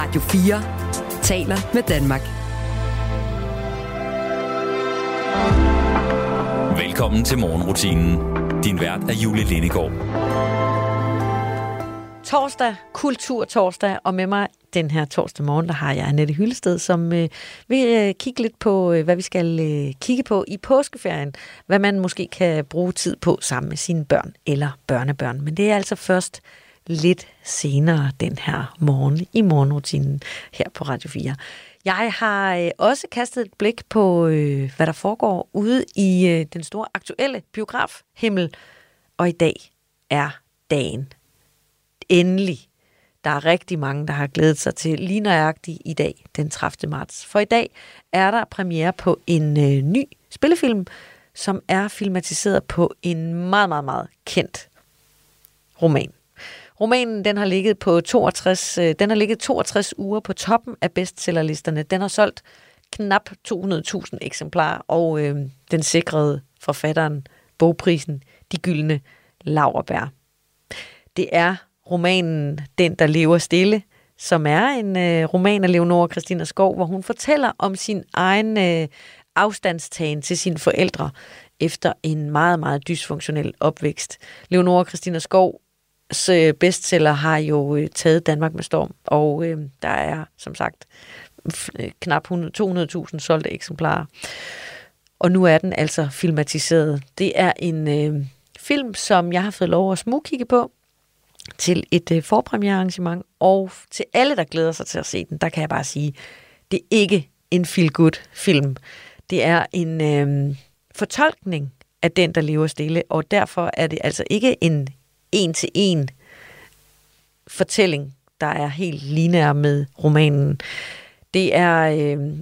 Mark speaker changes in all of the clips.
Speaker 1: Radio 4 taler med Danmark.
Speaker 2: Velkommen til morgenrutinen. Din vært er Julie Lindegård.
Speaker 3: Torsdag, kultur torsdag, og med mig den her torsdag morgen, der har jeg Annette Hyllested, som øh, vil øh, kigge lidt på, øh, hvad vi skal øh, kigge på i påskeferien. Hvad man måske kan bruge tid på sammen med sine børn eller børnebørn. Men det er altså først lidt senere den her morgen i morgenrutinen her på Radio 4. Jeg har øh, også kastet et blik på, øh, hvad der foregår ude i øh, den store aktuelle biografhimmel. Og i dag er dagen. Endelig. Der er rigtig mange, der har glædet sig til lige nøjagtigt i dag, den 30. marts. For i dag er der premiere på en øh, ny spillefilm, som er filmatiseret på en meget, meget, meget kendt roman. Romanen den har ligget på 62, øh, den har ligget 62 uger på toppen af bestsellerlisterne. Den har solgt knap 200.000 eksemplarer, og øh, den sikrede forfatteren bogprisen De Gyldne Lauerbær. Det er romanen Den, der lever stille, som er en øh, roman af Leonora Christina Skov, hvor hun fortæller om sin egen øh, afstandstagen til sine forældre efter en meget, meget dysfunktionel opvækst. Leonora Christina Skov Øh, bestseller har jo øh, taget Danmark med storm, og øh, der er som sagt øh, knap 200.000 solgte eksemplarer. Og nu er den altså filmatiseret. Det er en øh, film, som jeg har fået lov at smugkigge på til et øh, forpremierearrangement, og til alle, der glæder sig til at se den, der kan jeg bare sige, det er ikke en feel-good film. Det er en øh, fortolkning af den, der lever stille, og derfor er det altså ikke en en-til-en fortælling, der er helt lineær med romanen. Det er øh,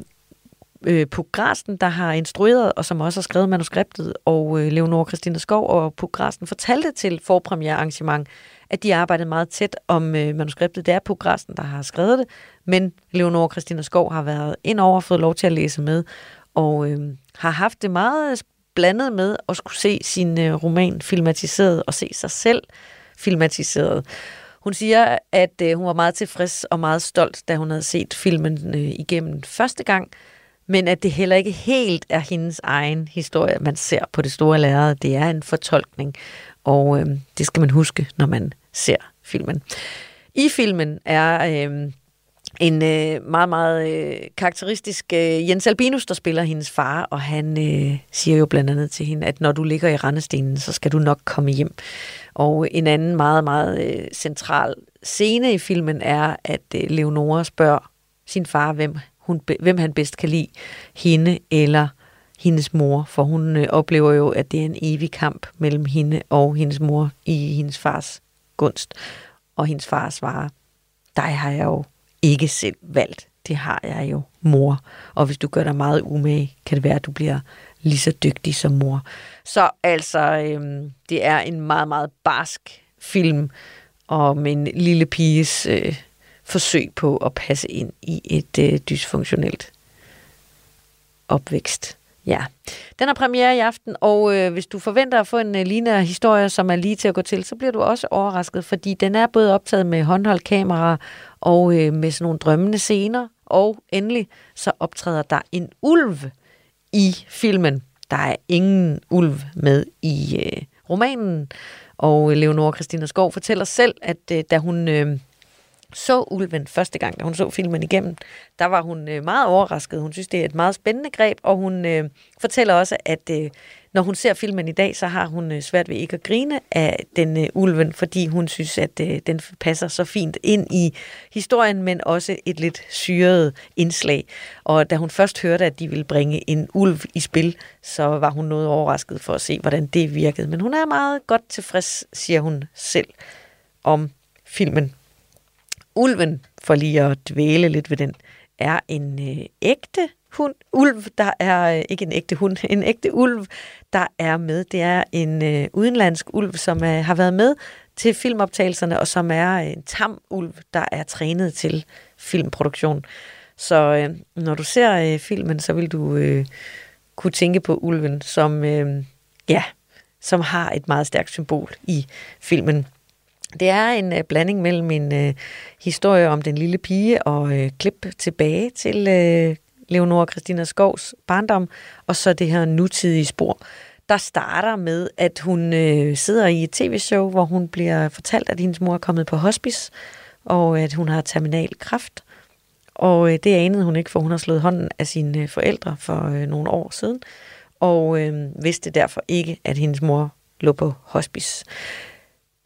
Speaker 3: øh, Pugrasten, der har instrueret, og som også har skrevet manuskriptet, og øh, Leonora Christina Skov og Pugrasten fortalte til forpremierearrangement, at de arbejdede meget tæt om øh, manuskriptet. Det er Pugrasten, der har skrevet det, men Leonora Christina Skov har været ind over og fået lov til at læse med, og øh, har haft det meget blandet med at skulle se sin øh, roman filmatiseret og se sig selv filmatiseret. Hun siger, at øh, hun var meget tilfreds og meget stolt, da hun havde set filmen øh, igennem første gang, men at det heller ikke helt er hendes egen historie, man ser på det store lærred. Det er en fortolkning, og øh, det skal man huske, når man ser filmen. I filmen er øh, en øh, meget, meget øh, karakteristisk øh, Jens Albinus, der spiller hendes far, og han øh, siger jo blandt andet til hende, at når du ligger i rendestenen, så skal du nok komme hjem. Og en anden meget, meget øh, central scene i filmen er, at øh, Leonora spørger sin far, hvem, hun, hvem han bedst kan lide, hende eller hendes mor, for hun øh, oplever jo, at det er en evig kamp mellem hende og hendes mor i hendes fars gunst. Og hendes far svarer, dig har jeg jo ikke selv valgt. Det har jeg jo, mor. Og hvis du gør dig meget umage, kan det være, at du bliver lige så dygtig som mor. Så altså, øhm, det er en meget, meget barsk film om en lille piges øh, forsøg på at passe ind i et øh, dysfunktionelt opvækst. Ja, den er premiere i aften, og øh, hvis du forventer at få en øh, lignende historie, som er lige til at gå til, så bliver du også overrasket, fordi den er både optaget med håndholdt kamera og øh, med sådan nogle drømmende scener, og endelig så optræder der en ulv i filmen. Der er ingen ulv med i øh, romanen, og øh, Leonora Christina Skov fortæller selv, at øh, da hun øh, så ulven første gang, da hun så filmen igennem, der var hun øh, meget overrasket. Hun synes, det er et meget spændende greb, og hun øh, fortæller også, at øh, når hun ser filmen i dag, så har hun øh, svært ved ikke at grine af den øh, ulven, fordi hun synes, at øh, den passer så fint ind i historien, men også et lidt syret indslag. Og da hun først hørte, at de ville bringe en ulv i spil, så var hun noget overrasket for at se, hvordan det virkede. Men hun er meget godt tilfreds, siger hun selv om filmen. Ulven, for lige at dvæle lidt ved den, er en øh, ægte hund, ulv, der er øh, ikke en ægte hund, en ægte ulv, der er med. Det er en øh, udenlandsk ulv, som øh, har været med til filmoptagelserne, og som er en tam ulv, der er trænet til filmproduktion. Så øh, når du ser øh, filmen, så vil du øh, kunne tænke på ulven, som, øh, ja, som har et meget stærkt symbol i filmen. Det er en øh, blanding mellem en øh, historie om den lille pige og øh, klip tilbage til øh, Leonora Christina Skovs barndom, og så det her nutidige spor, der starter med, at hun øh, sidder i et tv-show, hvor hun bliver fortalt, at hendes mor er kommet på hospice, og at hun har terminal kræft. Og øh, det anede hun ikke, for hun har slået hånden af sine øh, forældre for øh, nogle år siden, og øh, vidste derfor ikke, at hendes mor lå på hospice.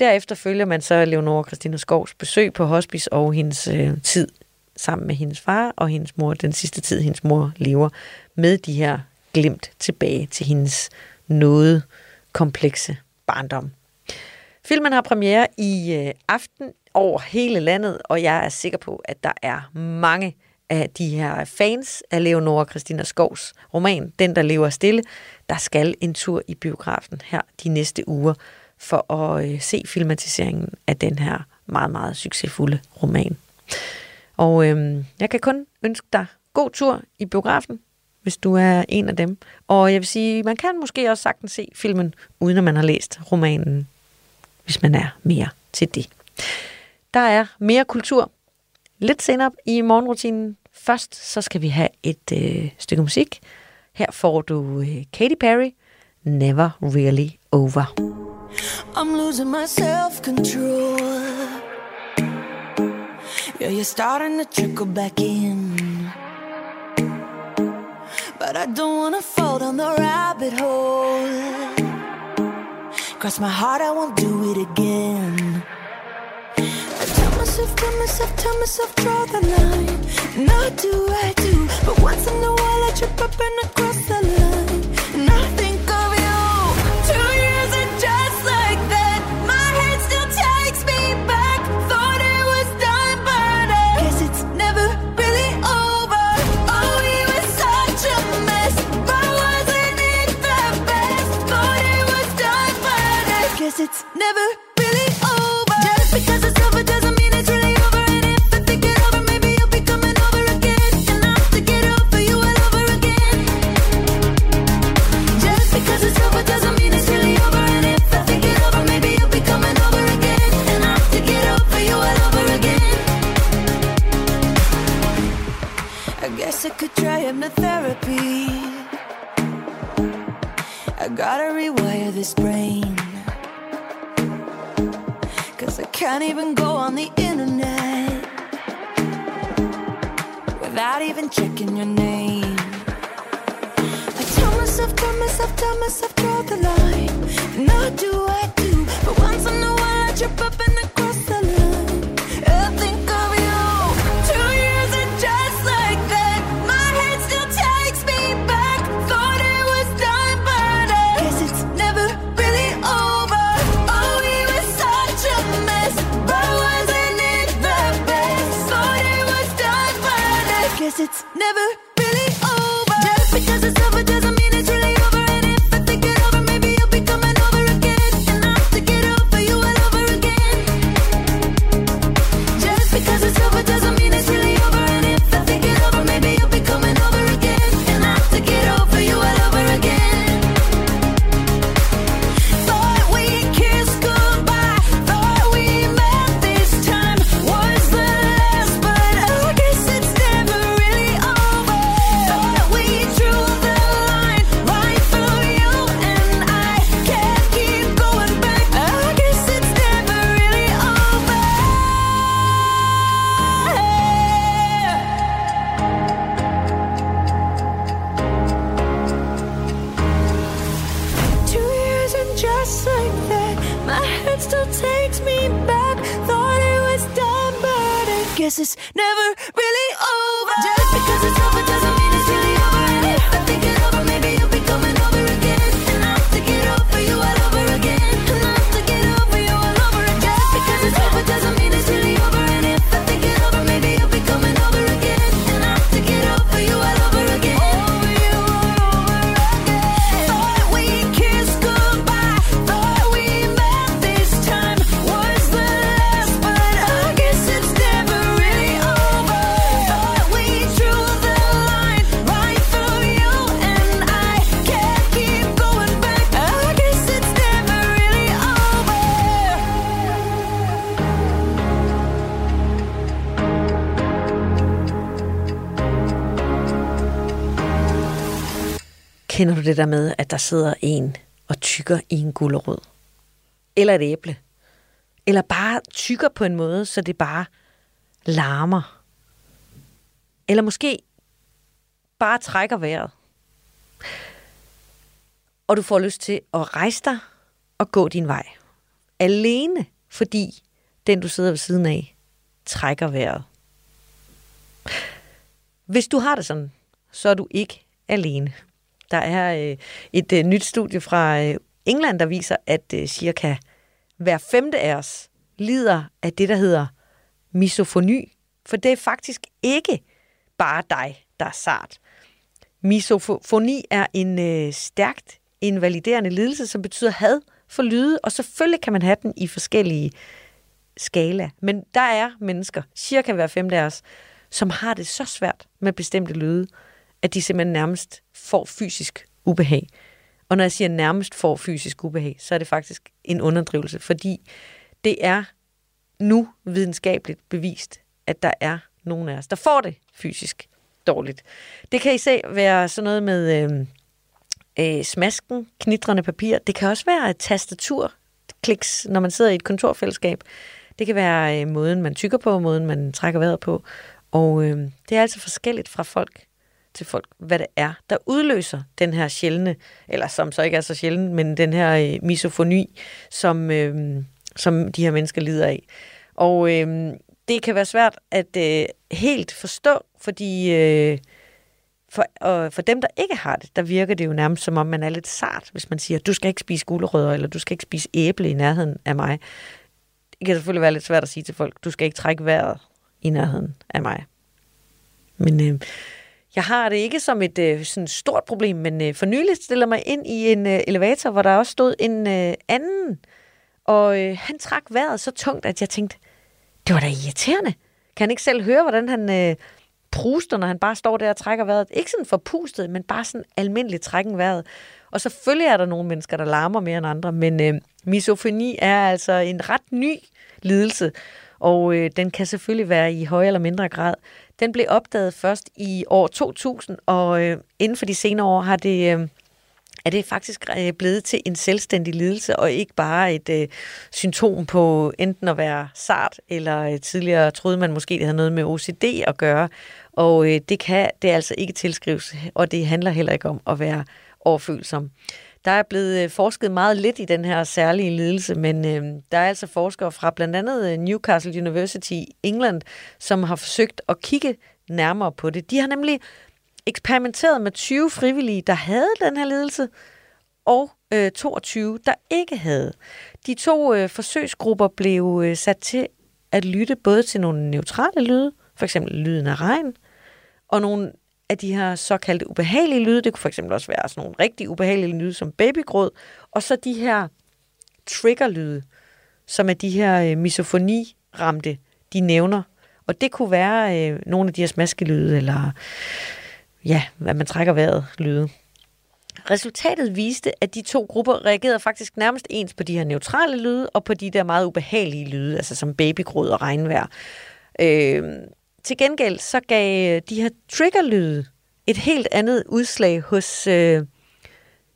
Speaker 3: Derefter følger man så Leonora Christina Skovs besøg på hospice og hendes øh, tid sammen med hendes far og hendes mor, den sidste tid hendes mor lever, med de her glemt tilbage til hendes noget komplekse barndom. Filmen har premiere i øh, aften over hele landet, og jeg er sikker på, at der er mange af de her fans af Leonora Christina Skovs roman, Den, der lever stille, der skal en tur i biografen her de næste uger for at øh, se filmatiseringen af den her meget, meget succesfulde roman. Og øh, jeg kan kun ønske dig god tur i biografen, hvis du er en af dem. Og jeg vil sige, man kan måske også sagtens se filmen, uden at man har læst romanen, hvis man er mere til det. Der er mere kultur lidt senere i morgenrutinen. Først så skal vi have et øh, stykke musik. Her får du øh, Katy Perry, Never Really Over.
Speaker 4: I'm losing my self control. Yeah, you're starting to trickle back in. But I don't wanna fall down the rabbit hole. Cross my heart, I won't do it again. I tell myself, tell myself, tell myself, draw the line. Not do I do, but once in a while I trip up and I cross
Speaker 3: Kender du det der med, at der sidder en og tykker i en gulerod? Eller et æble? Eller bare tykker på en måde, så det bare larmer? Eller måske bare trækker vejret? Og du får lyst til at rejse dig og gå din vej. Alene, fordi den, du sidder ved siden af, trækker vejret. Hvis du har det sådan, så er du ikke alene. Der er øh, et øh, nyt studie fra øh, England, der viser, at øh, cirka hver femte af os lider af det, der hedder misofoni. For det er faktisk ikke bare dig, der er sart. Misofoni er en øh, stærkt invaliderende lidelse, som betyder had for lyde, og selvfølgelig kan man have den i forskellige skala. Men der er mennesker, cirka hver femte af os, som har det så svært med bestemte lyde, at de simpelthen nærmest får fysisk ubehag. Og når jeg siger nærmest får fysisk ubehag, så er det faktisk en underdrivelse, fordi det er nu videnskabeligt bevist, at der er nogen af os, der får det fysisk dårligt. Det kan især være sådan noget med øh, øh, smasken, knitrende papir. Det kan også være et tastaturkliks, når man sidder i et kontorfællesskab. Det kan være øh, måden, man tykker på, måden, man trækker vejret på. Og øh, det er altså forskelligt fra folk til folk, hvad det er, der udløser den her sjældne, eller som så ikke er så sjælden, men den her øh, misofoni, som, øh, som de her mennesker lider af. Og øh, det kan være svært at øh, helt forstå, fordi øh, for, og for dem, der ikke har det, der virker det jo nærmest som om, man er lidt sart, hvis man siger, du skal ikke spise gulerødder, eller du skal ikke spise æble i nærheden af mig. Det kan selvfølgelig være lidt svært at sige til folk, du skal ikke trække vejret i nærheden af mig. Men øh, jeg har det ikke som et øh, sådan stort problem, men øh, for nylig stiller mig ind i en øh, elevator, hvor der også stod en øh, anden, og øh, han trak vejret så tungt, at jeg tænkte, det var da irriterende. Kan han ikke selv høre, hvordan han øh, pruster, når han bare står der og trækker vejret? Ikke sådan forpustet, men bare sådan almindeligt trækken vejret. Og selvfølgelig er der nogle mennesker, der larmer mere end andre, men øh, misofoni er altså en ret ny lidelse, og øh, den kan selvfølgelig være i højere eller mindre grad. Den blev opdaget først i år 2000, og øh, inden for de senere år har det... Øh, er det faktisk øh, blevet til en selvstændig lidelse, og ikke bare et øh, symptom på enten at være sart, eller øh, tidligere troede man måske, det havde noget med OCD at gøre. Og øh, det kan det altså ikke tilskrives, og det handler heller ikke om at være overfølsom. Der er blevet øh, forsket meget lidt i den her særlige lidelse, men øh, der er altså forskere fra blandt andet øh, Newcastle University i England, som har forsøgt at kigge nærmere på det. De har nemlig eksperimenteret med 20 frivillige, der havde den her lidelse, og øh, 22, der ikke havde. De to øh, forsøgsgrupper blev øh, sat til at lytte både til nogle neutrale lyde, for eksempel lyden af regn, og nogle af de her såkaldte ubehagelige lyde. Det kunne for eksempel også være sådan nogle rigtig ubehagelige lyde som babygråd. Og så de her triggerlyde, som er de her øh, misofoni-ramte, de nævner. Og det kunne være øh, nogle af de her smaskelyde, eller ja, hvad man trækker vejret lyde. Resultatet viste, at de to grupper reagerede faktisk nærmest ens på de her neutrale lyde, og på de der meget ubehagelige lyde, altså som babygråd og regnvejr. Øh, til gengæld så gav øh, de her triggerlyde et helt andet udslag hos øh,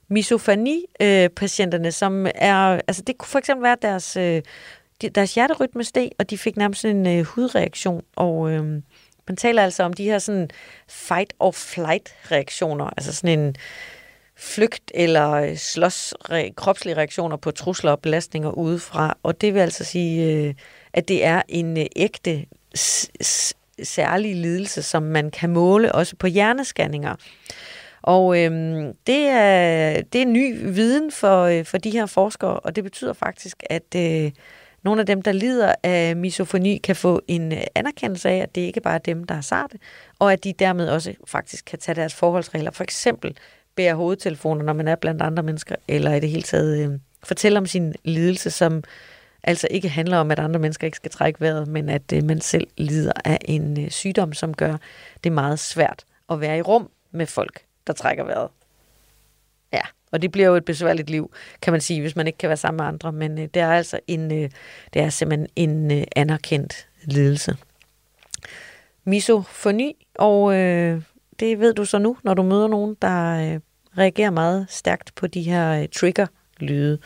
Speaker 3: misofani-patienterne, øh, som er, altså det kunne for eksempel være deres, øh, deres hjerterytme steg, og de fik nærmest en øh, hudreaktion, og øh, man taler altså om de her sådan fight or flight reaktioner, altså sådan en flygt eller øh, slås slås kropslige reaktioner på trusler og belastninger udefra, og det vil altså sige, øh, at det er en øh, ægte særlige lidelse, som man kan måle også på hjerneskanninger. Og øhm, det, er, det er ny viden for, øh, for de her forskere, og det betyder faktisk, at øh, nogle af dem, der lider af misofoni, kan få en øh, anerkendelse af, at det ikke bare er dem, der har sarte, og at de dermed også faktisk kan tage deres forholdsregler. For eksempel bære hovedtelefoner, når man er blandt andre mennesker, eller i det hele taget øh, fortælle om sin lidelse, som altså ikke handler om, at andre mennesker ikke skal trække vejret, men at øh, man selv lider af en øh, sygdom, som gør det meget svært at være i rum med folk, der trækker vejret. Ja, og det bliver jo et besværligt liv, kan man sige, hvis man ikke kan være sammen med andre, men øh, det er altså en, øh, det er simpelthen en øh, anerkendt lidelse. Misofoni, og øh, det ved du så nu, når du møder nogen, der øh, reagerer meget stærkt på de her øh, trigger-lyde.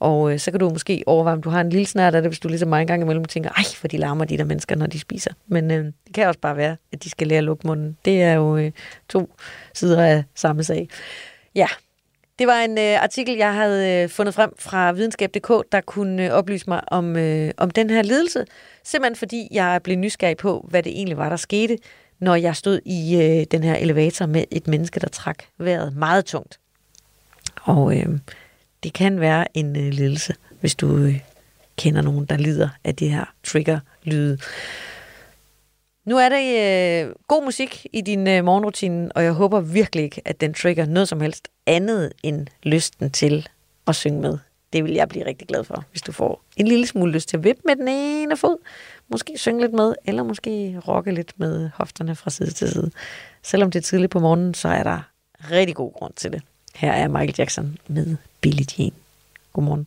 Speaker 3: Og øh, så kan du måske overveje, om du har en lille snært af det, hvis du ligesom mig en gang imellem tænker, ej, for de larmer de der mennesker, når de spiser. Men øh, det kan også bare være, at de skal lære at lukke munden. Det er jo øh, to sider af samme sag. Ja, det var en øh, artikel, jeg havde øh, fundet frem fra videnskab.dk, der kunne øh, oplyse mig om, øh, om den her lidelse. Simpelthen fordi jeg blev nysgerrig på, hvad det egentlig var, der skete, når jeg stod i øh, den her elevator med et menneske, der trak vejret meget tungt. Og øh, det kan være en øh, lidelse, hvis du øh, kender nogen, der lider af de her trigger-lyde. Nu er der øh, god musik i din øh, morgenrutine, og jeg håber virkelig ikke, at den trigger noget som helst andet end lysten til at synge med. Det vil jeg blive rigtig glad for, hvis du får en lille smule lyst til at vippe med den ene fod. Måske synge lidt med, eller måske rocke lidt med hofterne fra side til side. Selvom det er tidligt på morgenen, så er der rigtig god grund til det. Her er Michael Jackson med Billie Jean. Godmorgen.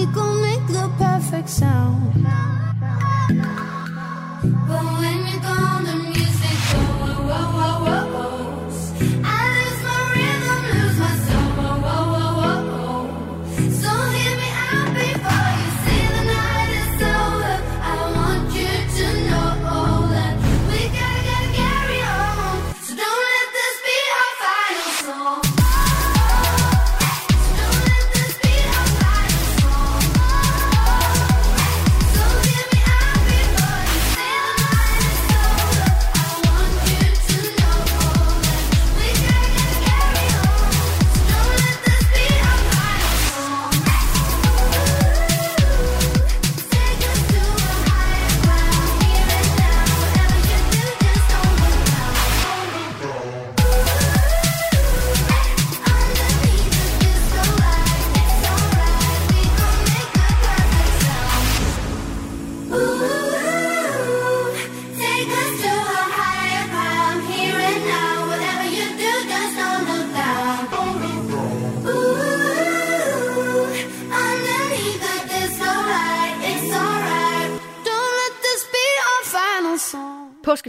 Speaker 4: We gon' make the perfect sound. But when you're gone,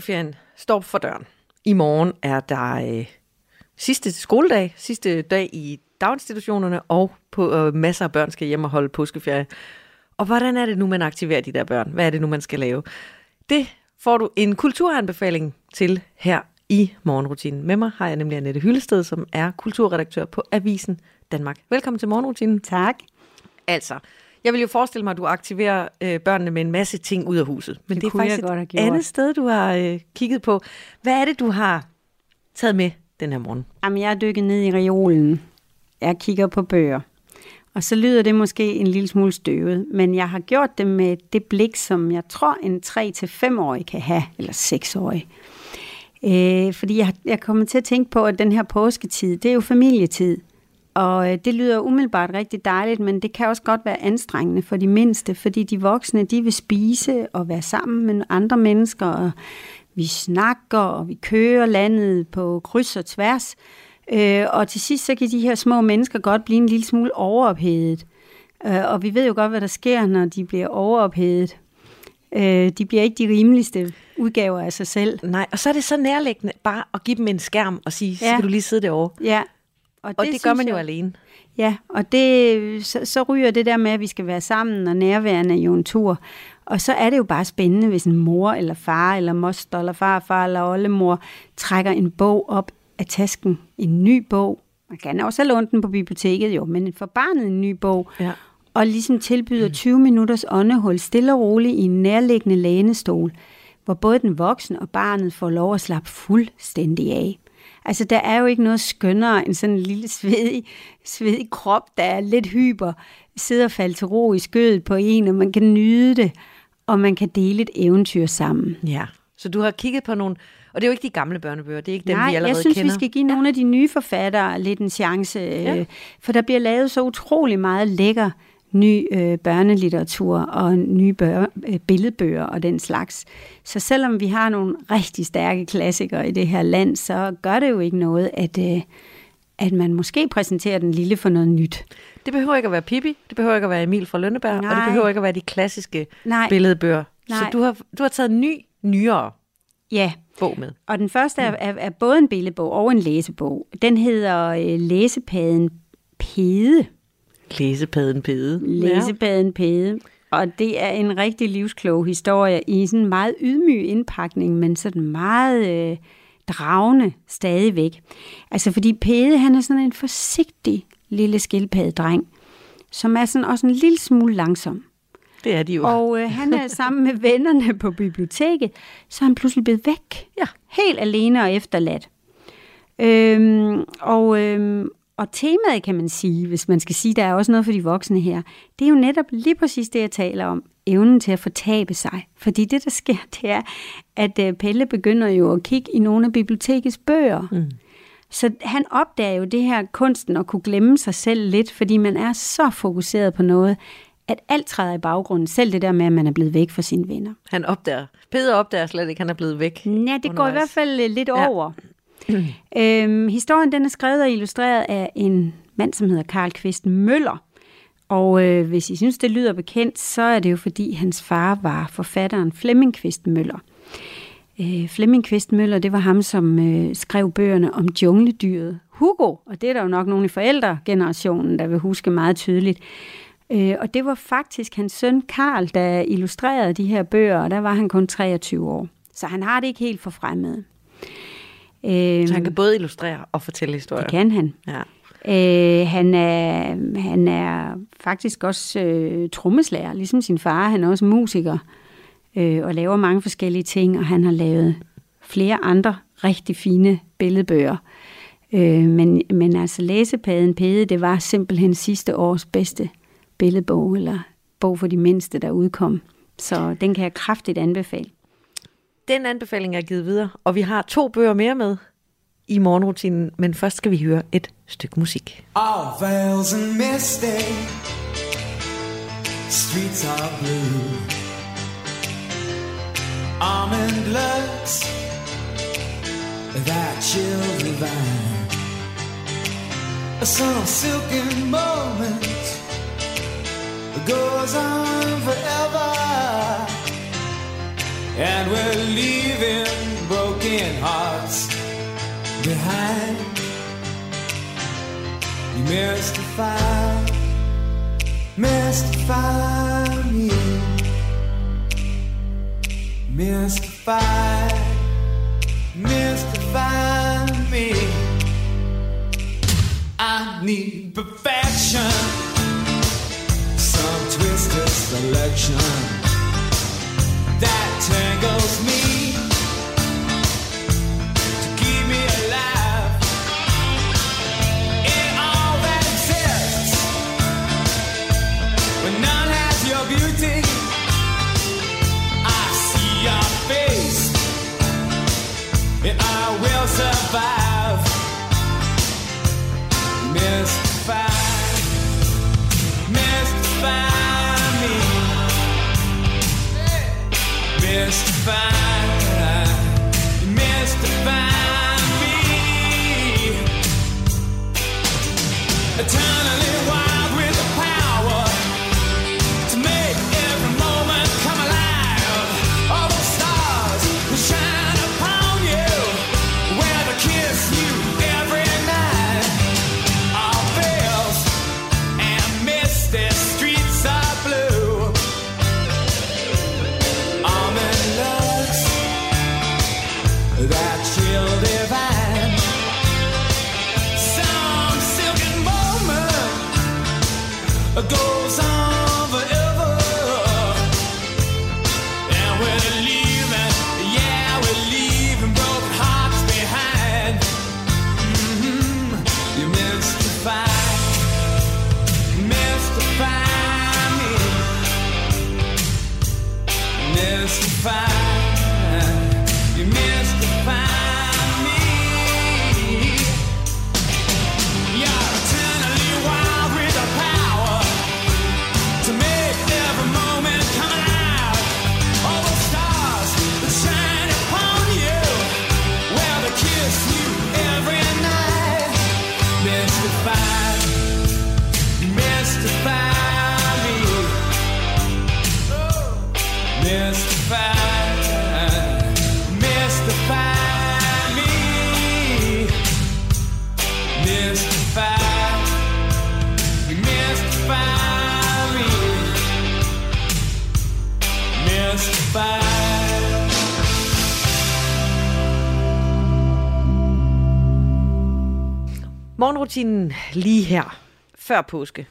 Speaker 3: Påskeferien står for døren. I morgen er der øh, sidste skoledag, sidste dag i daginstitutionerne, og på øh, masser af børn skal hjem og holde påskeferie. Og hvordan er det nu, man aktiverer de der børn? Hvad er det nu, man skal lave? Det får du en kulturanbefaling til her i morgenrutinen. Med mig har jeg nemlig Annette Hyllested, som er kulturredaktør på Avisen Danmark. Velkommen til morgenrutinen.
Speaker 5: Tak.
Speaker 3: Altså, jeg vil jo forestille mig, at du aktiverer øh, børnene med en masse ting ud af huset. Men det,
Speaker 5: Det
Speaker 3: er
Speaker 5: kunne jeg
Speaker 3: faktisk
Speaker 5: godt have
Speaker 3: et
Speaker 5: gjort.
Speaker 3: andet sted, du har øh, kigget på. Hvad er det, du har taget med den her morgen?
Speaker 5: Jamen, jeg er dykket ned i reolen. Jeg kigger på bøger.
Speaker 6: Og så lyder det måske en lille smule støvet, men jeg har gjort det med det blik, som jeg tror en 3-5-årig kan have, eller 6-årig. Øh, fordi jeg, jeg kommer til at tænke på, at den her påsketid, det er jo familietid. Og øh, det lyder umiddelbart rigtig dejligt, men det kan også godt være anstrengende for de mindste, fordi de voksne, de vil spise og være sammen med andre mennesker, og vi snakker, og vi kører landet på kryds og tværs. Øh, og til sidst, så kan de her små mennesker godt blive en lille smule overophedet. Øh, og vi ved jo godt, hvad der sker, når de bliver overophedet. Øh, de bliver ikke de rimeligste udgaver af sig selv.
Speaker 3: Nej, og så er det så nærliggende bare at give dem en skærm og sige, så
Speaker 6: Ja.
Speaker 3: skal du lige sidde derovre.
Speaker 6: Ja.
Speaker 3: Og det, det gør man jo
Speaker 6: jeg-
Speaker 3: alene.
Speaker 6: Ja, og det, så, så ryger det der med, at vi skal være sammen, og nærværende jo en tur. Og så er det jo bare spændende, hvis en mor eller far, eller moster, eller farfar, eller oldemor trækker en bog op af tasken. En ny bog. Man kan også have lånt den på biblioteket jo, men for barnet en ny bog.
Speaker 3: Ja.
Speaker 6: Og ligesom tilbyder 20 minutters åndehul stille og roligt i en nærliggende lænestol, hvor både den voksne og barnet får lov at slappe fuldstændig af. Altså, der er jo ikke noget skønnere end sådan en lille svedig, svedig krop, der er lidt hyper, sidder og falder til ro i skødet på en, og man kan nyde det, og man kan dele et eventyr sammen.
Speaker 3: Ja. Så du har kigget på nogle, og det er jo ikke de gamle børnebøger, det er ikke dem,
Speaker 6: Nej,
Speaker 3: vi allerede
Speaker 6: jeg synes,
Speaker 3: kender.
Speaker 6: vi skal give nogle af de nye forfattere lidt en chance,
Speaker 3: Ja.
Speaker 6: ja. for der bliver lavet så utrolig meget lækker ny øh, børnelitteratur og nye bør, øh, billedbøger og den slags. Så selvom vi har nogle rigtig stærke klassikere i det her land, så gør det jo ikke noget, at, øh, at man måske præsenterer den lille for noget nyt.
Speaker 3: Det behøver ikke at være Pippi, det behøver ikke at være Emil fra Lønneberg, og det
Speaker 6: Nej.
Speaker 3: behøver ikke at være de klassiske
Speaker 6: Nej.
Speaker 3: billedbøger. Så
Speaker 6: Nej.
Speaker 3: du har, du har taget en ny, nyere
Speaker 6: Ja,
Speaker 3: bog med.
Speaker 6: og den første er, er, er både en billedbog og en læsebog. Den hedder øh, Læsepaden Pede.
Speaker 3: Læsepaden Pede.
Speaker 6: Læsebaden Pede. Og det er en rigtig livsklog historie i sådan en meget ydmyg indpakning, men sådan meget øh, dragende stadigvæk. Altså fordi Pede, han er sådan en forsigtig lille skildpaddedreng, som er sådan også en lille smule langsom.
Speaker 3: Det er de jo.
Speaker 6: Og øh, han er sammen med vennerne på biblioteket, så er han pludselig blevet væk.
Speaker 3: Ja.
Speaker 6: Helt alene og efterladt. Øhm, og, øhm, og temaet, kan man sige, hvis man skal sige, der er også noget for de voksne her, det er jo netop lige præcis det, jeg taler om. Evnen til at fortabe sig. Fordi det, der sker, det er, at øh, Pelle begynder jo at kigge i nogle af bibliotekets bøger. Mm. Så han opdager jo det her kunsten at kunne glemme sig selv lidt, fordi man er så fokuseret på noget, at alt træder i baggrunden. Selv det der med, at man er blevet væk fra sine venner.
Speaker 3: Han opdager. Peder opdager slet ikke, at han er blevet væk.
Speaker 6: Ja, det går i
Speaker 3: undervejs.
Speaker 6: hvert fald øh, lidt
Speaker 3: Ja.
Speaker 6: over øhm, historien den er skrevet og illustreret af en mand, som hedder Karl Kvist Møller. Og øh, hvis I synes, det lyder bekendt, så er det jo fordi, hans far var forfatteren Flemming Kvist Møller. Øh, Flemming Kvist Møller, det var ham, som øh, skrev bøgerne om jungledyret Hugo. Og det er der jo nok nogle i forældregenerationen, der vil huske meget tydeligt. Øh, og det var faktisk hans søn Karl, der illustrerede de her bøger, og der var han kun 23 år. Så han har det ikke helt for fremmed. Øh,
Speaker 3: Så han kan både illustrere og fortælle historier.
Speaker 6: det kan han.
Speaker 3: Ja.
Speaker 6: Øh, han, er, han er faktisk også øh, trommeslager, ligesom sin far. Han er også musiker øh, og laver mange forskellige ting, og han har lavet flere andre rigtig fine billedbøger. Øh, men, men altså læsepaden Pede, det var simpelthen sidste års bedste billedbog, eller bog for de mindste, der udkom. Så den kan jeg kraftigt anbefale.
Speaker 3: Den anbefaling er givet videre, og vi har to bøger mere med i morgenrutinen, men først skal vi høre et stykke musik.
Speaker 5: All veils and misty, streets are blue. Almond looks, that chill divine. Some silken moment goes on forever, and we're leaving broken hearts behind. You mystify, mystify me. Mystify, mystify me. I need perfection, some twisted selection that tangles me
Speaker 3: Morgenrutinen lige her, før påske.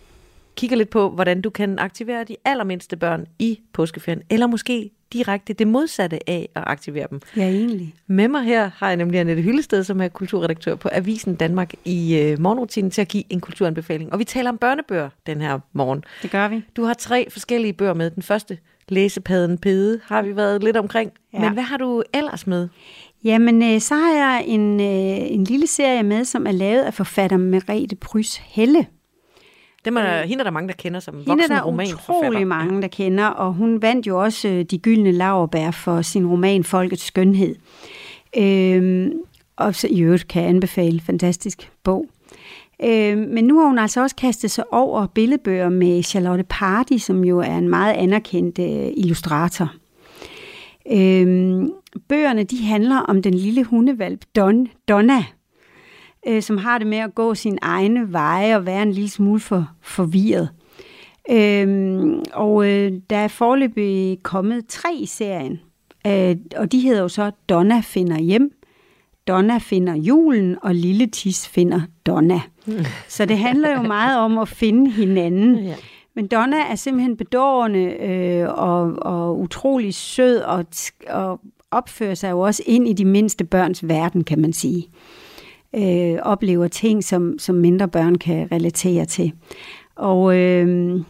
Speaker 3: Kigger lidt på, hvordan du kan aktivere de allermindste børn i påskeferien, eller måske direkte det modsatte af at aktivere dem.
Speaker 6: Ja, egentlig.
Speaker 3: Med mig her har jeg nemlig Annette Hyllested, som er kulturredaktør på Avisen Danmark i øh, morgenrutinen til at give en kulturanbefaling. Og vi taler om børnebøger den her morgen.
Speaker 6: Det gør vi.
Speaker 3: Du har tre forskellige bøger med. Den første, Læsepadden Pede, har vi været lidt omkring.
Speaker 6: Ja.
Speaker 3: Men hvad har du ellers med?
Speaker 6: Jamen, øh, så har jeg en, øh, en lille serie med, som er lavet af forfatter Merete Prys Helle.
Speaker 3: Dem er der, hende er der mange, der kender som
Speaker 6: Hende er
Speaker 3: voksen
Speaker 6: der
Speaker 3: romanforfatter.
Speaker 6: utrolig mange, der kender, og hun vandt jo også øh, de gyldne laverbær for sin roman Folkets Skønhed. Øhm, og så i øvrigt kan jeg anbefale, fantastisk bog. Øhm, men nu har hun altså også kastet sig over billedbøger med Charlotte Party, som jo er en meget anerkendt øh, illustrator. Øhm, bøgerne de handler om den lille hundevalp Don, Donna, øh, som har det med at gå sin egne veje og være en lille smule for forvirret. Øhm, og øh, der er foreløbig kommet tre i serien, øh, og de hedder jo så Donna finder hjem, Donna finder julen, og Lille Tis finder Donna. Så det handler jo meget om at finde hinanden.
Speaker 3: Ja.
Speaker 6: Men Donna er simpelthen bedårende øh, og, og utrolig sød og, og opfører sig jo også ind i de mindste børns verden, kan man sige. Øh, oplever ting, som, som mindre børn kan relatere til. Og, øh,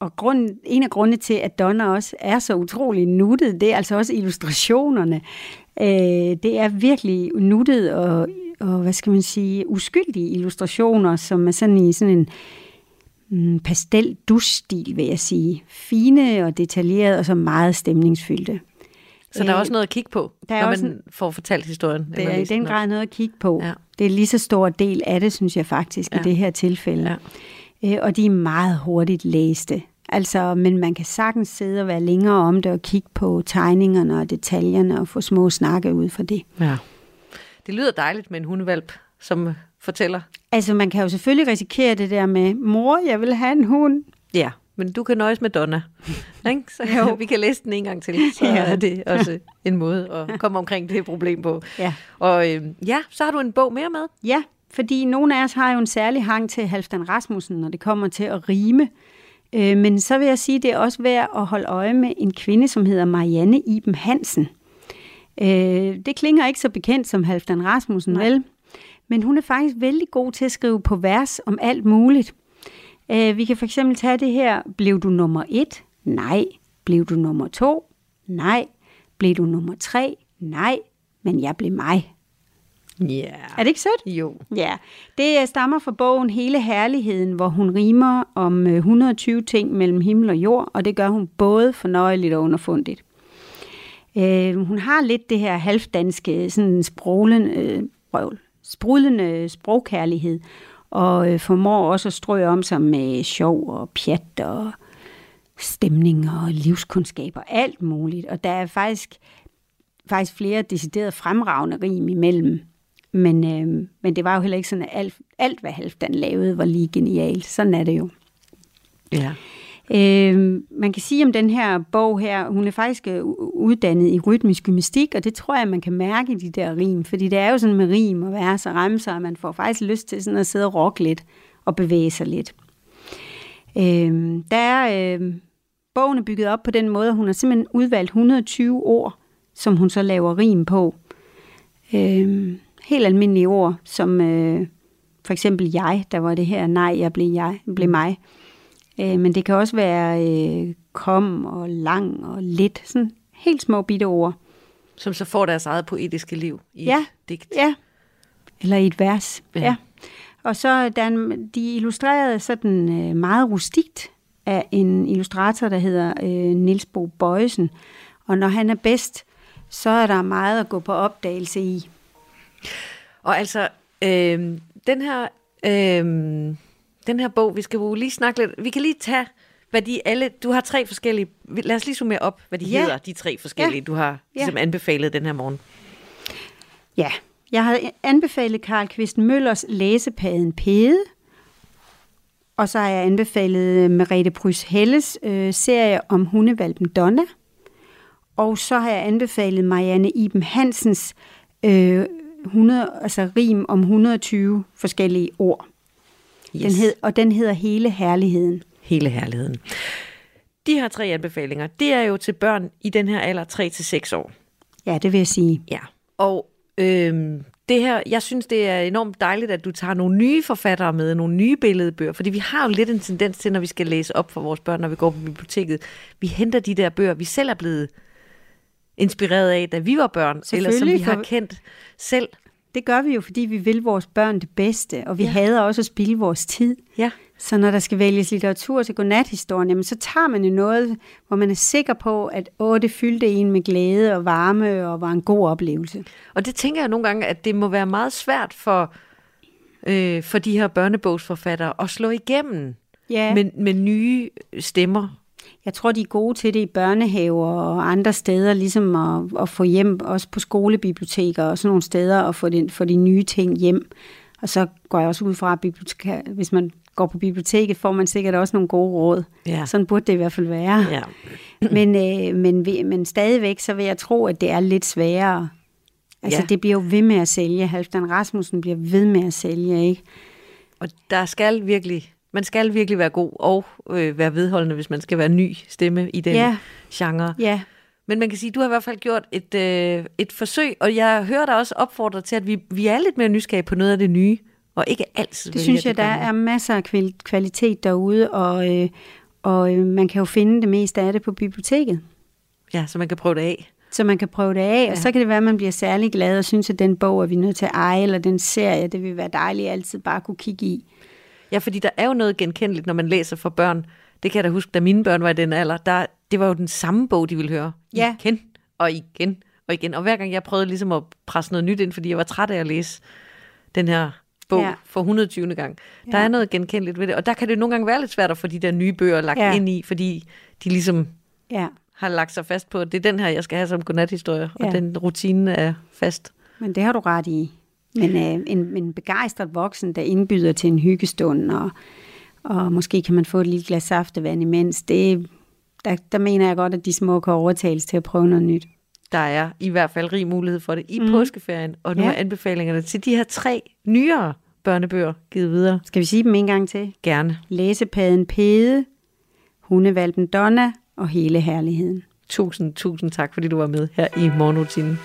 Speaker 6: og grund, en af grundene til, at Donna også er så utrolig nuttet, det er altså også illustrationerne. Øh, det er virkelig nuttet og, og, hvad skal man sige, uskyldige illustrationer, som er sådan i sådan en mm, pastel dusstil, vil jeg sige. Fine og detaljerede og så meget stemningsfyldte.
Speaker 3: Så der er
Speaker 6: Øh,
Speaker 3: også noget at kigge på,
Speaker 6: der er
Speaker 3: når
Speaker 6: også
Speaker 3: man får fortalt historien.
Speaker 6: Det er i den grad noget at kigge på.
Speaker 3: Ja.
Speaker 6: Det er lige så stor del af det, synes jeg faktisk, ja. I det her tilfælde. Ja. Og de er meget hurtigt læste. Altså, men man kan sagtens sidde og være længere om det og kigge på tegningerne og detaljerne og få små snakke ud for det.
Speaker 3: Ja. Det lyder dejligt med en hundevalp, som fortæller.
Speaker 6: Altså, man kan jo selvfølgelig risikere det der med, mor, jeg vil have en hund.
Speaker 3: Ja, men du kan nøjes med Donna. Ikke? Så jo. vi kan læse den en gang til, så
Speaker 6: Ja.
Speaker 3: er det også en måde at komme omkring det problem på.
Speaker 6: Ja.
Speaker 3: Og øh, ja, så har du en bog mere med.
Speaker 6: Ja, fordi nogle af os har jo en særlig hang til Halfdan Rasmussen, når det kommer til at rime. Øh, Men så vil jeg sige, at det er også værd at holde øje med en kvinde, som hedder Marianne Iben Hansen. Øh, Det klinger ikke så bekendt som Halfdan Rasmussen,
Speaker 3: Nej.
Speaker 6: vel? Men hun er faktisk vældig god til at skrive på vers om alt muligt. Øh, Vi kan for eksempel tage det her. Blev du nummer et? Nej. Blev du nummer to? Nej. Blev du nummer tre? Nej. men jeg blev mig.
Speaker 3: Ja.
Speaker 6: Er det ikke sødt?
Speaker 3: Jo.
Speaker 6: Ja, det øh, stammer fra bogen Hele Herligheden, hvor hun rimer om øh, 120 ting mellem himmel og jord, og det gør hun både fornøjeligt og underfundigt. Øh, hun har lidt det her halvdanske, sådan sprudlende, øh, brøvl, sprudlende sprogkærlighed, og øh, formår også at strø om sig med sjov og pjat og stemning og livskundskab og alt muligt. Og der er faktisk, faktisk flere decideret fremragende rim imellem. Men, øh, men det var jo heller ikke sådan, at alt, alt hvad Halvdan lavede, var lige genialt. Sådan er det jo.
Speaker 3: Ja.
Speaker 6: Øh, man kan sige om den her bog her, hun er faktisk øh, uddannet i rytmisk gymnastik, og det tror jeg, man kan mærke i de der rim, fordi det er jo sådan med rim og vers og remser, at man får faktisk lyst til sådan at sidde og rocke lidt og bevæge sig lidt. Øh, der er, øh, bogen er bygget op på den måde, at hun har simpelthen udvalgt 120 ord, som hun så laver rim på. Øh, helt almindelige ord, som øh, for eksempel jeg, der var det her, nej, jeg blev, jeg, blev mig. Øh, men det kan også være øh, kom og lang og lidt, sådan helt små bitte ord.
Speaker 3: Som så får deres eget poetiske liv i
Speaker 6: Ja.
Speaker 3: et digt.
Speaker 6: Ja, eller i et vers.
Speaker 3: Ja.
Speaker 6: Ja. Og så der er en, de er illustreret sådan øh, meget rustikt af en illustrator, der hedder øh, Niels Bo Bøjesen. Og når han er bedst, så er der meget at gå på opdagelse i.
Speaker 3: Og altså, øh, den her... Øh, den her bog, vi skal jo lige snakke lidt... Vi kan lige tage, hvad de alle... Du har tre forskellige... Lad os lige summere op, hvad de
Speaker 6: Ja.
Speaker 3: hedder, de tre forskellige,
Speaker 6: Ja.
Speaker 3: du har ligesom anbefalet den her morgen.
Speaker 6: Ja, jeg har anbefalet Karl Kvist Møllers Læsepaden Pede, og så har jeg anbefalet Merete Prys Helles øh, serie om hundevalpen Donna, og så har jeg anbefalet Marianne Iben Hansens øh, 100, altså rim om 120 forskellige ord. Yes. Den hed, og den hedder Hele Herligheden.
Speaker 3: Hele herligheden. De her tre anbefalinger, det er jo til børn i den her alder 3-6 år.
Speaker 6: Ja, det vil jeg sige.
Speaker 3: Ja. Og øhm, det her, jeg synes, det er enormt dejligt, at du tager nogle nye forfattere med, nogle nye billedbøger, fordi vi har jo lidt en tendens til, når vi skal læse op for vores børn, når vi går på biblioteket. Vi henter de der bøger, vi selv er blevet inspireret af, da vi var børn, eller som vi har kendt selv.
Speaker 6: Det gør vi jo, fordi vi vil vores børn det bedste, og vi
Speaker 3: Ja.
Speaker 6: hader også at spille vores tid.
Speaker 3: Ja.
Speaker 6: Så når der skal vælges litteratur til godnathistorien, jamen, så tager man jo noget, hvor man er sikker på, at åh, det fyldte en med glæde og varme og var en god oplevelse.
Speaker 3: Og det tænker jeg nogle gange, at det må være meget svært for, øh, for de her børnebogsforfattere at slå igennem
Speaker 6: Ja.
Speaker 3: med, med nye stemmer.
Speaker 6: Jeg tror, de er gode til det i børnehaver og andre steder, ligesom at, at få hjem, også på skolebiblioteker og sådan nogle steder, og få, den, få de nye ting hjem. Og så går jeg også ud fra, at hvis man går på biblioteket, får man sikkert også nogle gode råd.
Speaker 3: Ja.
Speaker 6: Sådan burde det i hvert fald være.
Speaker 3: Ja.
Speaker 6: Men, øh, men, men stadigvæk, så vil jeg tro, at det er lidt sværere. Altså,
Speaker 3: ja.
Speaker 6: det bliver jo ved med at sælge. Halvdan Rasmussen bliver ved med at sælge, ikke?
Speaker 3: Og der skal virkelig, man skal virkelig være god og øh, være vedholdende, hvis man skal være ny stemme i den
Speaker 6: Ja.
Speaker 3: genre.
Speaker 6: Ja,
Speaker 3: Men man kan sige, du har i hvert fald gjort et, øh, et forsøg, og jeg hører dig også opfordre til, at vi, vi er lidt mere nysgerrige på noget af det nye, og ikke altid
Speaker 6: det synes jeg, der
Speaker 3: gamle.
Speaker 6: er masser af kval- kvalitet derude, og, øh, og øh, man kan jo finde det meste af det på biblioteket.
Speaker 3: Ja, så man kan prøve det af.
Speaker 6: Så man kan prøve det af, ja. Og så kan det være, at man bliver særlig glad og synes, at den bog er vi nødt til at eje, eller den serie, det vil være dejligt altid bare at kunne kigge i.
Speaker 3: Ja, fordi der er jo noget genkendeligt, når man læser for børn. Det kan jeg da huske, da mine børn var i den alder. Der, det var jo den samme bog, de ville høre.
Speaker 6: Ja.
Speaker 3: Igen og igen og igen. Og hver gang jeg prøvede ligesom at presse noget nyt ind, fordi jeg var træt af at læse den her bog ja. For 120. gang. Der
Speaker 6: Ja.
Speaker 3: er noget genkendeligt ved det. Og der kan det nogle gange være lidt svært at få de der nye bøger lagt ja. Ind i, fordi de ligesom
Speaker 6: Ja,
Speaker 3: har lagt sig fast på, at det er den her, jeg skal have som godnathistorie. Ja. Og den rutine er fast.
Speaker 6: men det har du ret i. Men øh, en, en begejstret voksen, der indbyder til en hyggestund, og, og måske kan man få et lille glas saftevand imens, det, der, der mener jeg godt, at de små kan overtales til at prøve noget nyt.
Speaker 3: Der er i hvert fald rig mulighed for det i mm. påskeferien. Og nu
Speaker 6: Ja.
Speaker 3: er anbefalingerne til de her tre nyere børnebøger givet videre.
Speaker 6: Skal vi sige dem en gang til?
Speaker 3: Gerne.
Speaker 6: Læsepaden Pede, Hundevalpen Donna og Hele Herligheden.
Speaker 3: Tusind, tusind tak, fordi du var med her i morgenrutinen.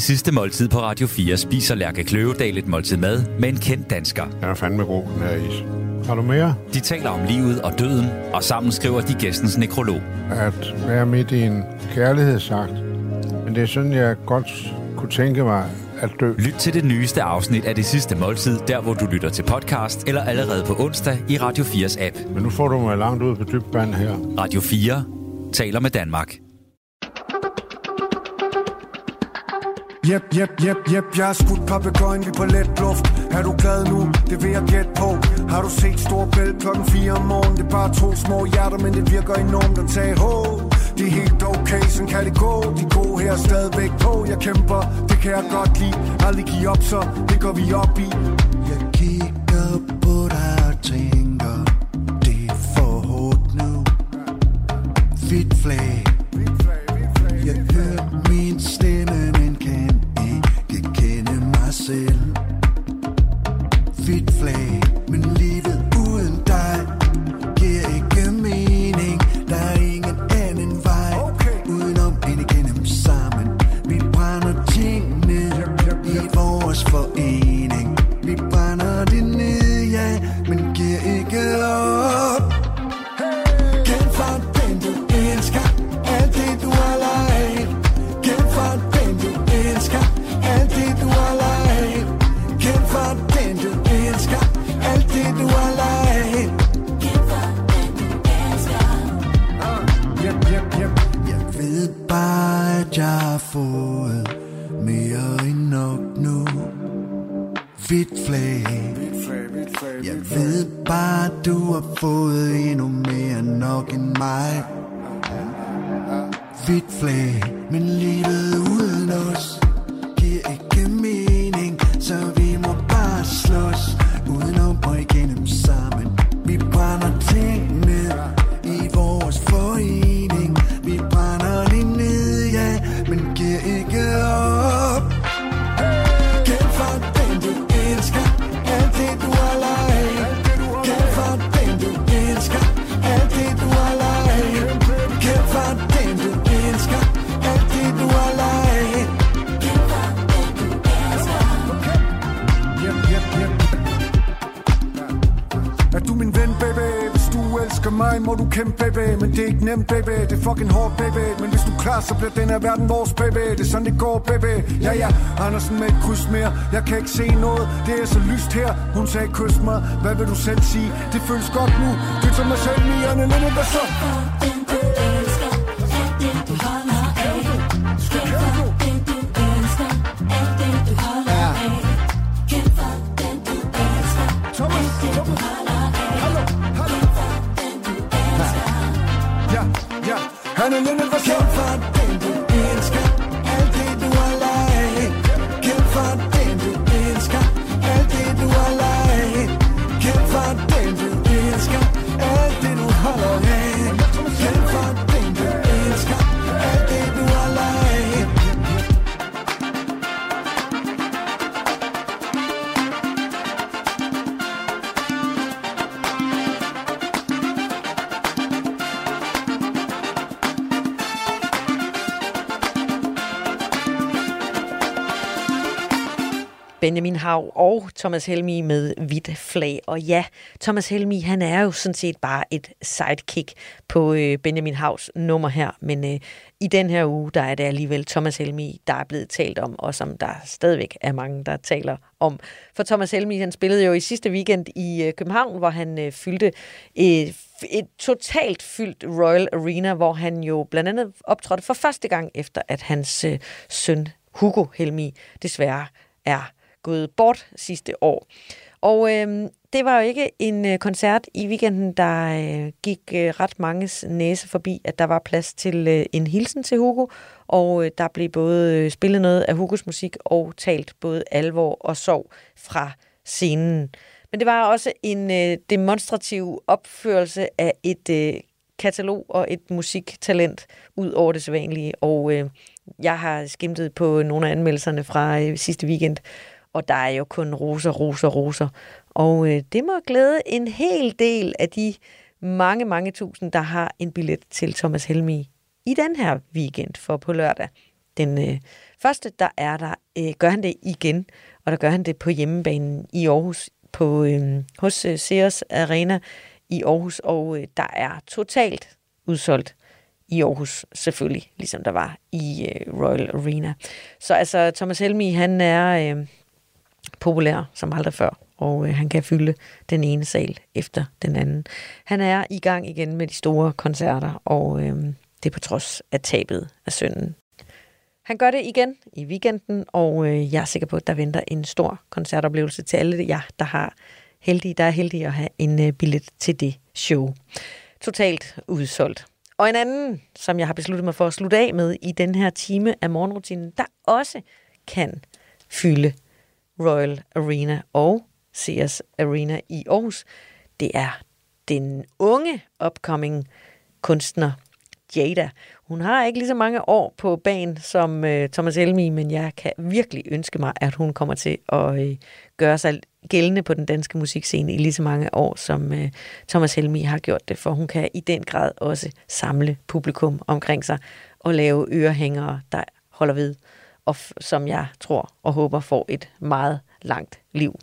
Speaker 2: Det sidste måltid på Radio 4 spiser Lærke Kløvedal et måltid mad med en kendt dansker.
Speaker 7: Den er fandme god, den her is. Har du mere?
Speaker 2: De taler om livet og døden, og sammen skriver de gæstens nekrolog.
Speaker 7: At være midt i en kærlighedsakt. Men det er sådan, jeg godt kunne tænke mig at dø.
Speaker 2: Lyt til det nyeste afsnit af Det Sidste Måltid, der hvor du lytter til podcast, eller allerede på onsdag i Radio 4's app.
Speaker 7: Men nu får du mig langt ud på dybt vand her.
Speaker 2: Radio 4 taler med Danmark.
Speaker 8: Jep, jep, jep, jep, jeg har skudt papegøjen, vi på let luft. Er du glad nu? Det vil jeg gætte på. Har du set stor bæl klokken 4 om morgenen? Det er bare to små hjerter, men det virker enormt at tage ho Det er helt okay, sådan kan det gå. De gode her er stadigvæk på. Jeg kæmper, det kan jeg godt lide. Aldrig give op, så det går vi op i. Jeg kigger på dig og tænker Det er for hårdt nu. Fit flag. Jeg har fået Mere end nok nu. Hvidt flag. Jeg ved bare, du har fået endnu mere end nok end mig. Hvidt flag, men livet uden os kæmpe, baby Men det er ikke nemt, baby, det er fucking hårdt, baby. Men hvis du er klar, så bliver den her verden vores, baby. Det er sådan, det går, baby. Ja, ja, Andersen med et kryds mere. Jeg kan ikke se noget, det er så lyst her. Hun sagde, kys mig, hvad vil du selv sige? Det føles godt nu, det tager mig selv i Anne Lidt hvad så?
Speaker 3: Benjamin Hav og Thomas Helmi med hvidt flag. Og ja, Thomas Helmi, han er jo sådan set bare et sidekick på øh, Benjamin Havs nummer her. Men øh, i den her uge, der er det alligevel Thomas Helmi, der er blevet talt om, og som der stadigvæk er mange, der taler om. For Thomas Helmi, han spillede jo i sidste weekend i øh, København, hvor han øh, fyldte øh, et, et totalt fyldt Royal Arena, hvor han jo blandt andet optrådte for første gang efter, at hans øh, søn Hugo Helmi desværre er gået bort sidste år. Og øh, det var jo ikke en øh, koncert i weekenden, der øh, gik øh, ret manges næse forbi, at der var plads til øh, en hilsen til Hugo, og øh, der blev både øh, spillet noget af Hugos musik og talt både alvor og sorg fra scenen. Men det var også en øh, demonstrativ opførelse af et øh, katalog og et musiktalent ud over det sædvanlige, og øh, jeg har skimtet på nogle af anmeldelserne fra øh, sidste weekend, og der er jo kun roser, roser, roser. Og øh, det må glæde en hel del af de mange, mange tusind, der har en billet til Thomas Helmi i den her weekend for på lørdag. Den øh, første, der er der, øh, gør han det igen, og der gør han det på hjemmebanen i Aarhus, på, øh, hos øh, Sears Arena i Aarhus, og øh, der er totalt udsolgt i Aarhus selvfølgelig, ligesom der var i øh, Royal Arena. Så altså, Thomas Helmi, han er øh, populær som aldrig før, og øh, han kan fylde den ene sal efter den anden. Han er i gang igen med de store koncerter, og øh, det er på trods af tabet af sønnen. Han gør det igen i weekenden, og øh, jeg er sikker på, at der venter en stor koncertoplevelse til alle jer, der har heldige, der er heldige at have en øh, billet til det show. Totalt udsolgt. Og en anden, som jeg har besluttet mig for at slutte af med i den her time af morgenrutinen, der også kan fylde Royal Arena og Sears Arena i Aarhus, det er den unge upcoming kunstner Jada. Hun har ikke lige så mange år på banen som øh, Thomas Elmi, men jeg kan virkelig ønske mig, at hun kommer til at øh, gøre sig gældende på den danske musikscene i lige så mange år, som øh, Thomas Helmi har gjort det, for hun kan i den grad også samle publikum omkring sig og lave ørehængere, der holder ved, og f- som jeg tror og håber får et meget langt liv.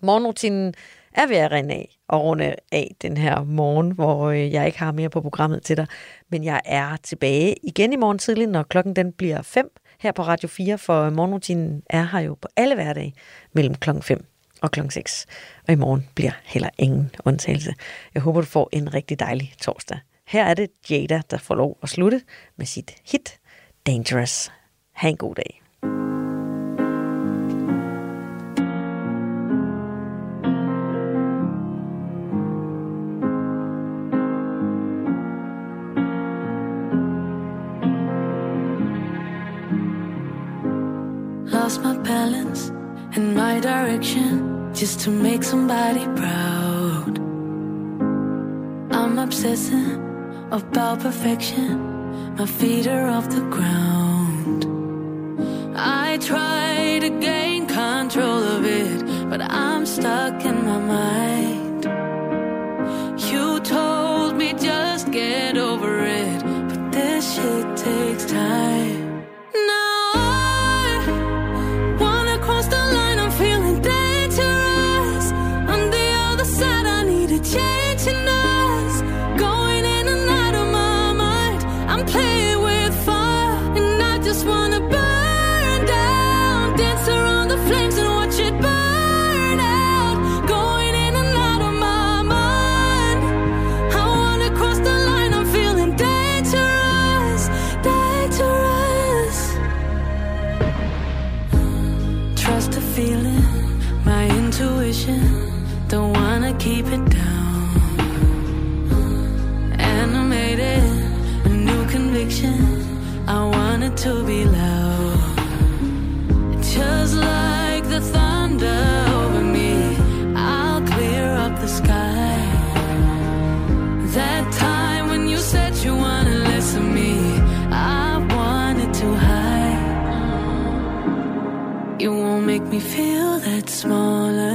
Speaker 3: Morgenrutinen er ved at rende af og runde af den her morgen, hvor øh, jeg ikke har mere på programmet til dig. Men jeg er tilbage igen i morgen tidlig, når klokken den bliver 5 her på Radio 4, for morgenrutinen er her jo på alle hverdage mellem klokken 5 og klokken 6. Og i morgen bliver heller ingen undtagelse. Jeg håber, du får en rigtig dejlig torsdag. Her er det Jada, der får lov at slutte med sit hit Dangerous. Ha' en god dag.
Speaker 4: Lost my balance and my direction just to make somebody proud. I'm obsessing about perfection. My feet are off the ground. Try to gain control of it, but I'm stuck in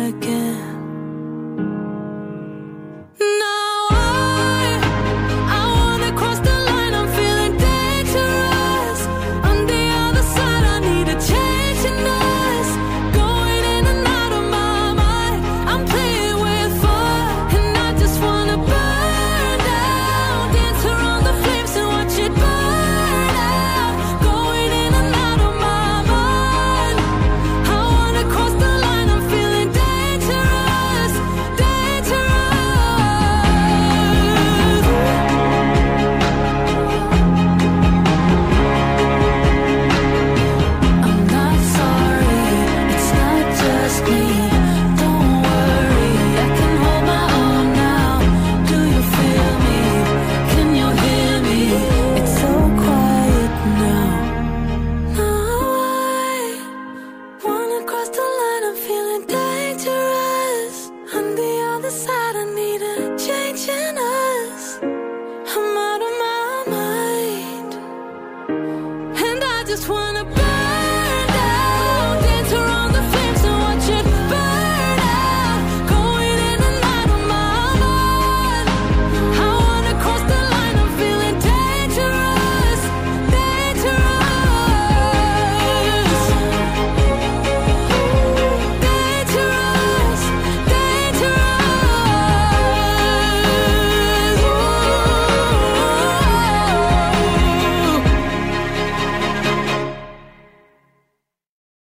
Speaker 4: again.